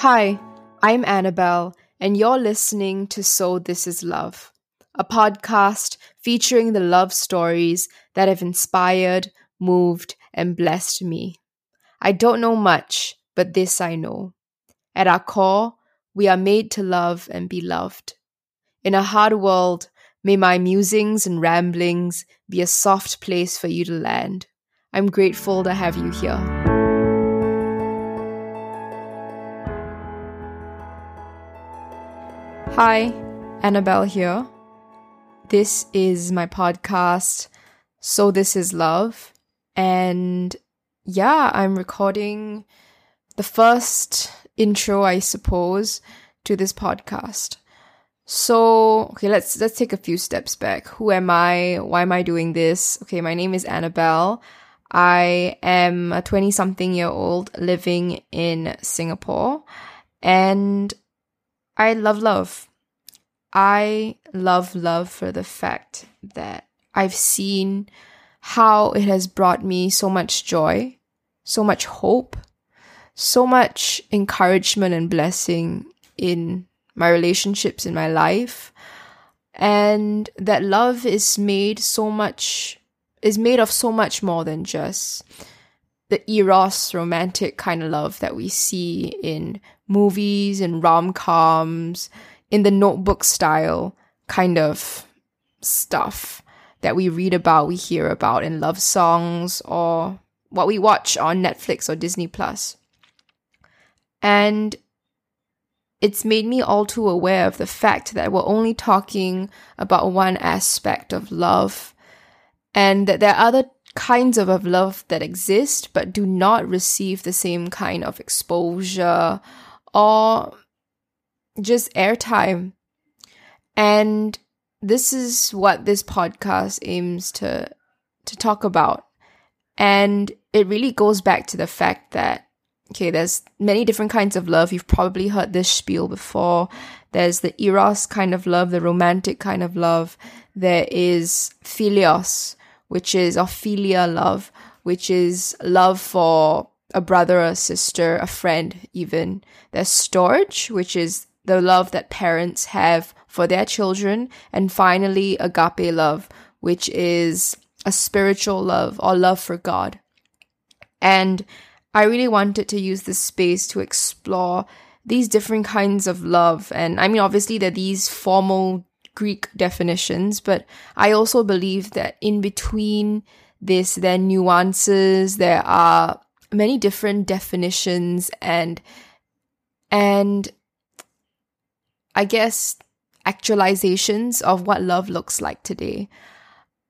Hi, I'm Annabelle, and you're listening to So This Is Love, a podcast featuring the love stories that have inspired, moved, and blessed me. I don't know much, but this I know. At our core, we are made to love and be loved. In a hard world, may my musings and ramblings be a soft place for you to land. I'm grateful to have you here. Hi, Annabelle here. This is my podcast, So This Is Love. And yeah, I'm recording the first intro, I suppose, to this podcast. So, okay, let's let's take a few steps back. Who am I? Why am I doing this? Okay, my name is Annabelle. I am a 20 something year old living in Singapore and I love love. I love love for the fact that I've seen how it has brought me so much joy, so much hope, so much encouragement and blessing in my relationships in my life. And that love is made so much is made of so much more than just the eros romantic kind of love that we see in movies and rom-coms in the notebook style kind of stuff that we read about we hear about in love songs or what we watch on Netflix or Disney Plus. And it's made me all too aware of the fact that we're only talking about one aspect of love and that there are other kinds of, of love that exist but do not receive the same kind of exposure or just airtime. And this is what this podcast aims to to talk about. And it really goes back to the fact that okay, there's many different kinds of love. You've probably heard this spiel before. There's the eros kind of love, the romantic kind of love. There is philios, which is philia love, which is love for a brother, a sister, a friend, even. There's storge, which is the love that parents have for their children. And finally, agape love, which is a spiritual love or love for God. And I really wanted to use this space to explore these different kinds of love. And I mean, obviously, there are these formal Greek definitions, but I also believe that in between this, there are nuances, there are many different definitions and, and I guess actualizations of what love looks like today.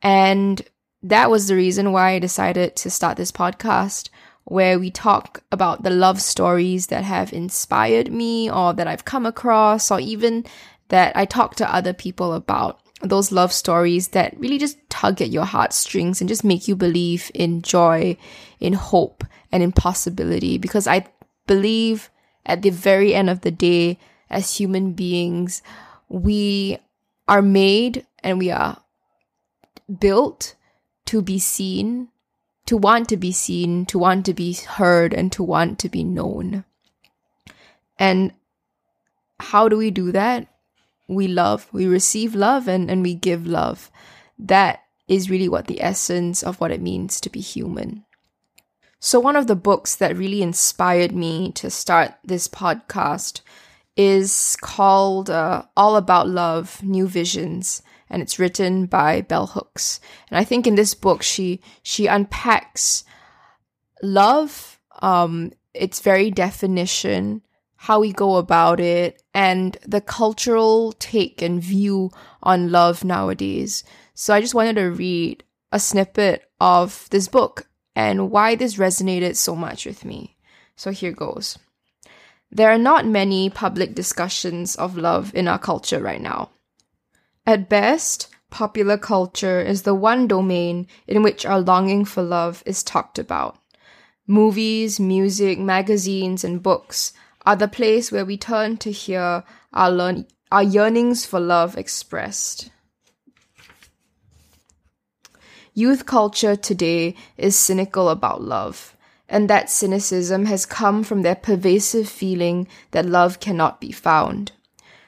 And that was the reason why I decided to start this podcast where we talk about the love stories that have inspired me or that I've come across, or even that I talk to other people about those love stories that really just tug at your heartstrings and just make you believe in joy, in hope, and in possibility. Because I believe at the very end of the day, as human beings, we are made and we are built to be seen to want to be seen, to want to be heard, and to want to be known. And how do we do that? We love, we receive love, and, and we give love. That is really what the essence of what it means to be human. So, one of the books that really inspired me to start this podcast is called uh, All About Love New Visions and it's written by Bell Hooks. And I think in this book she she unpacks love, um, its very definition, how we go about it, and the cultural take and view on love nowadays. So I just wanted to read a snippet of this book and why this resonated so much with me. So here goes. There are not many public discussions of love in our culture right now. At best, popular culture is the one domain in which our longing for love is talked about. Movies, music, magazines, and books are the place where we turn to hear our, learn- our yearnings for love expressed. Youth culture today is cynical about love, and that cynicism has come from their pervasive feeling that love cannot be found.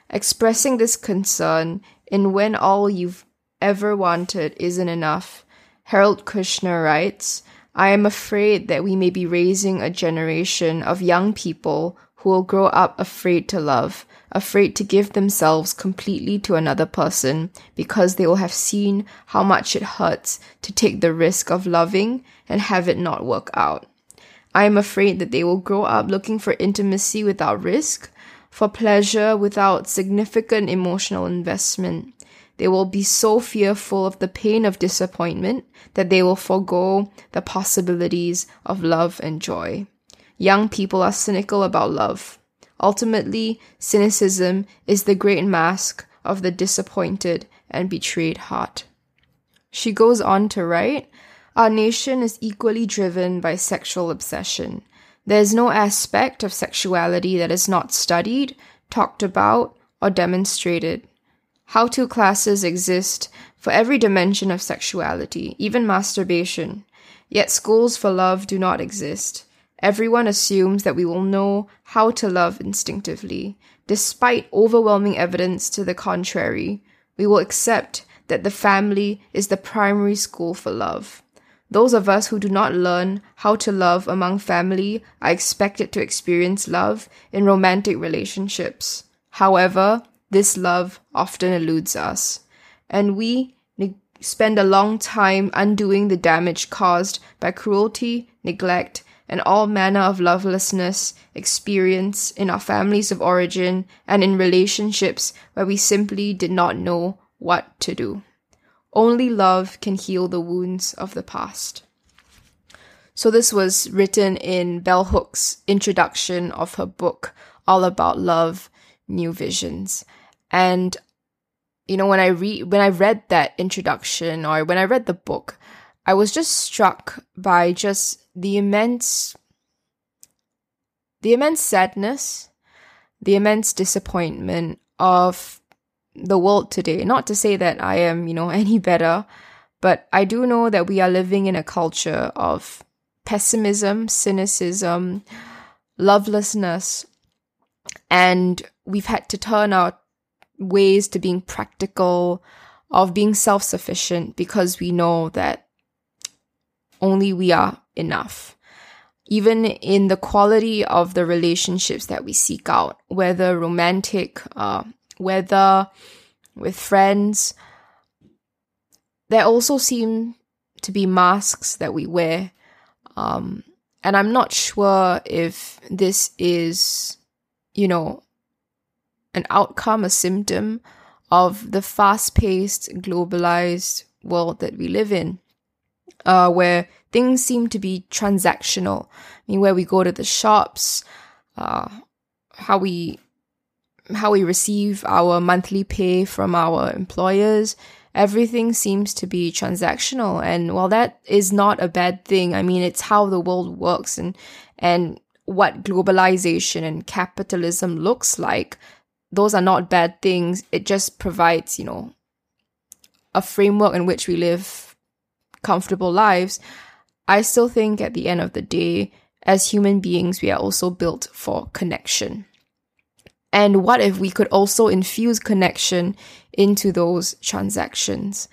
Expressing this concern in When All You've Ever Wanted Isn't Enough, Harold Kushner writes, I am afraid that we may be raising a generation of young people who will grow up afraid to love, afraid to give themselves completely to another person because they will have seen how much it hurts to take the risk of loving and have it not work out. I am afraid that they will grow up looking for intimacy without risk, for pleasure without significant emotional investment. They will be so fearful of the pain of disappointment that they will forego the possibilities of love and joy. Young people are cynical about love. Ultimately, cynicism is the great mask of the disappointed and betrayed heart. She goes on to write, Our nation is equally driven by sexual obsession. There is no aspect of sexuality that is not studied, talked about, or demonstrated. How to classes exist for every dimension of sexuality, even masturbation. Yet schools for love do not exist. Everyone assumes that we will know how to love instinctively. Despite overwhelming evidence to the contrary, we will accept that the family is the primary school for love. Those of us who do not learn how to love among family are expected to experience love in romantic relationships. However, this love often eludes us, and we spend a long time undoing the damage caused by cruelty, neglect, and all manner of lovelessness experience in our families of origin and in relationships where we simply did not know what to do. Only love can heal the wounds of the past. So, this was written in Bell Hook's introduction of her book, All About Love New Visions. And, you know, when I read, when I read that introduction or when I read the book, I was just struck by just the immense, the immense sadness, the immense disappointment of the world today. Not to say that I am, you know, any better, but I do know that we are living in a culture of pessimism, cynicism, lovelessness, and we've had to turn our ways to being practical, of being self sufficient, because we know that only we are enough. Even in the quality of the relationships that we seek out, whether romantic, uh, whether with friends, there also seem to be masks that we wear. Um, and I'm not sure if this is, you know, an outcome, a symptom of the fast paced, globalized world that we live in, uh, where things seem to be transactional. I mean, where we go to the shops, uh, how we how we receive our monthly pay from our employers, everything seems to be transactional. And while that is not a bad thing, I mean, it's how the world works and, and what globalization and capitalism looks like. Those are not bad things. It just provides, you know, a framework in which we live comfortable lives. I still think at the end of the day, as human beings, we are also built for connection. And what if we could also infuse connection into those transactions?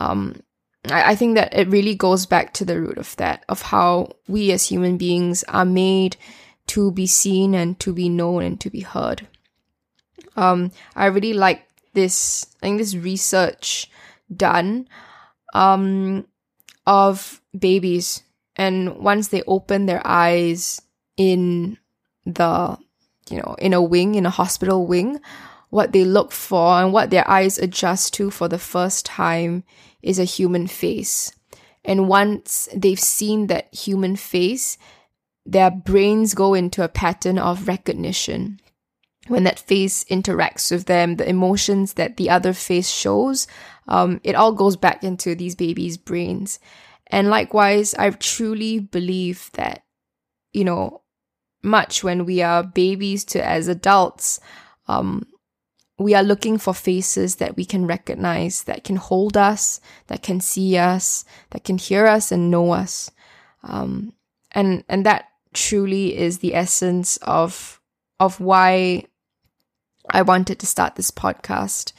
Um, I, I think that it really goes back to the root of that, of how we as human beings are made to be seen and to be known and to be heard. Um, I really like this, I think this research done, um, of babies. And once they open their eyes in the you know, in a wing, in a hospital wing, what they look for and what their eyes adjust to for the first time is a human face. And once they've seen that human face, their brains go into a pattern of recognition. When that face interacts with them, the emotions that the other face shows, um, it all goes back into these babies' brains. And likewise, I truly believe that, you know, much when we are babies to as adults. Um, we are looking for faces that we can recognize, that can hold us, that can see us, that can hear us and know us. Um, and and that truly is the essence of of why I wanted to start this podcast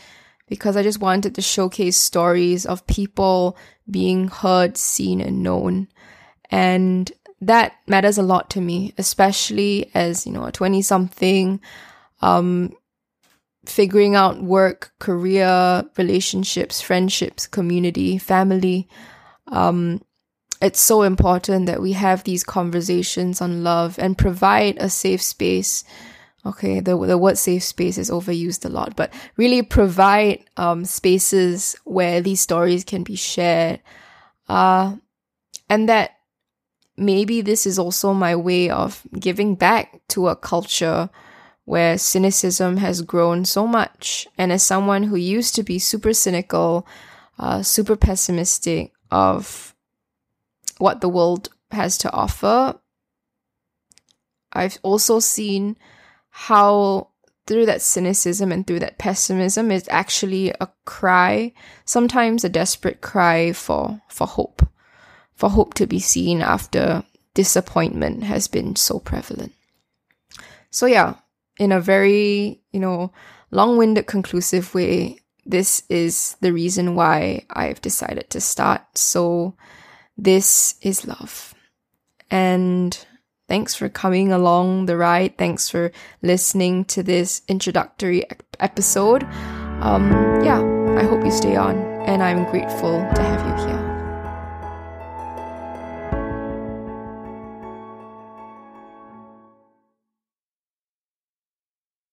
because I just wanted to showcase stories of people being heard, seen, and known. And that matters a lot to me, especially as, you know, a 20 something, um, figuring out work, career, relationships, friendships, community, family. Um, it's so important that we have these conversations on love and provide a safe space. Okay, the the word safe space is overused a lot, but really provide um, spaces where these stories can be shared, uh, and that maybe this is also my way of giving back to a culture where cynicism has grown so much. And as someone who used to be super cynical, uh, super pessimistic of what the world has to offer, I've also seen how through that cynicism and through that pessimism is actually a cry, sometimes a desperate cry for for hope, for hope to be seen after disappointment has been so prevalent. So yeah, in a very, you know, long-winded conclusive way, this is the reason why I've decided to start. So this is love. And thanks for coming along the ride. Thanks for listening to this introductory episode. Um, yeah, I hope you stay on, and I'm grateful to have you here.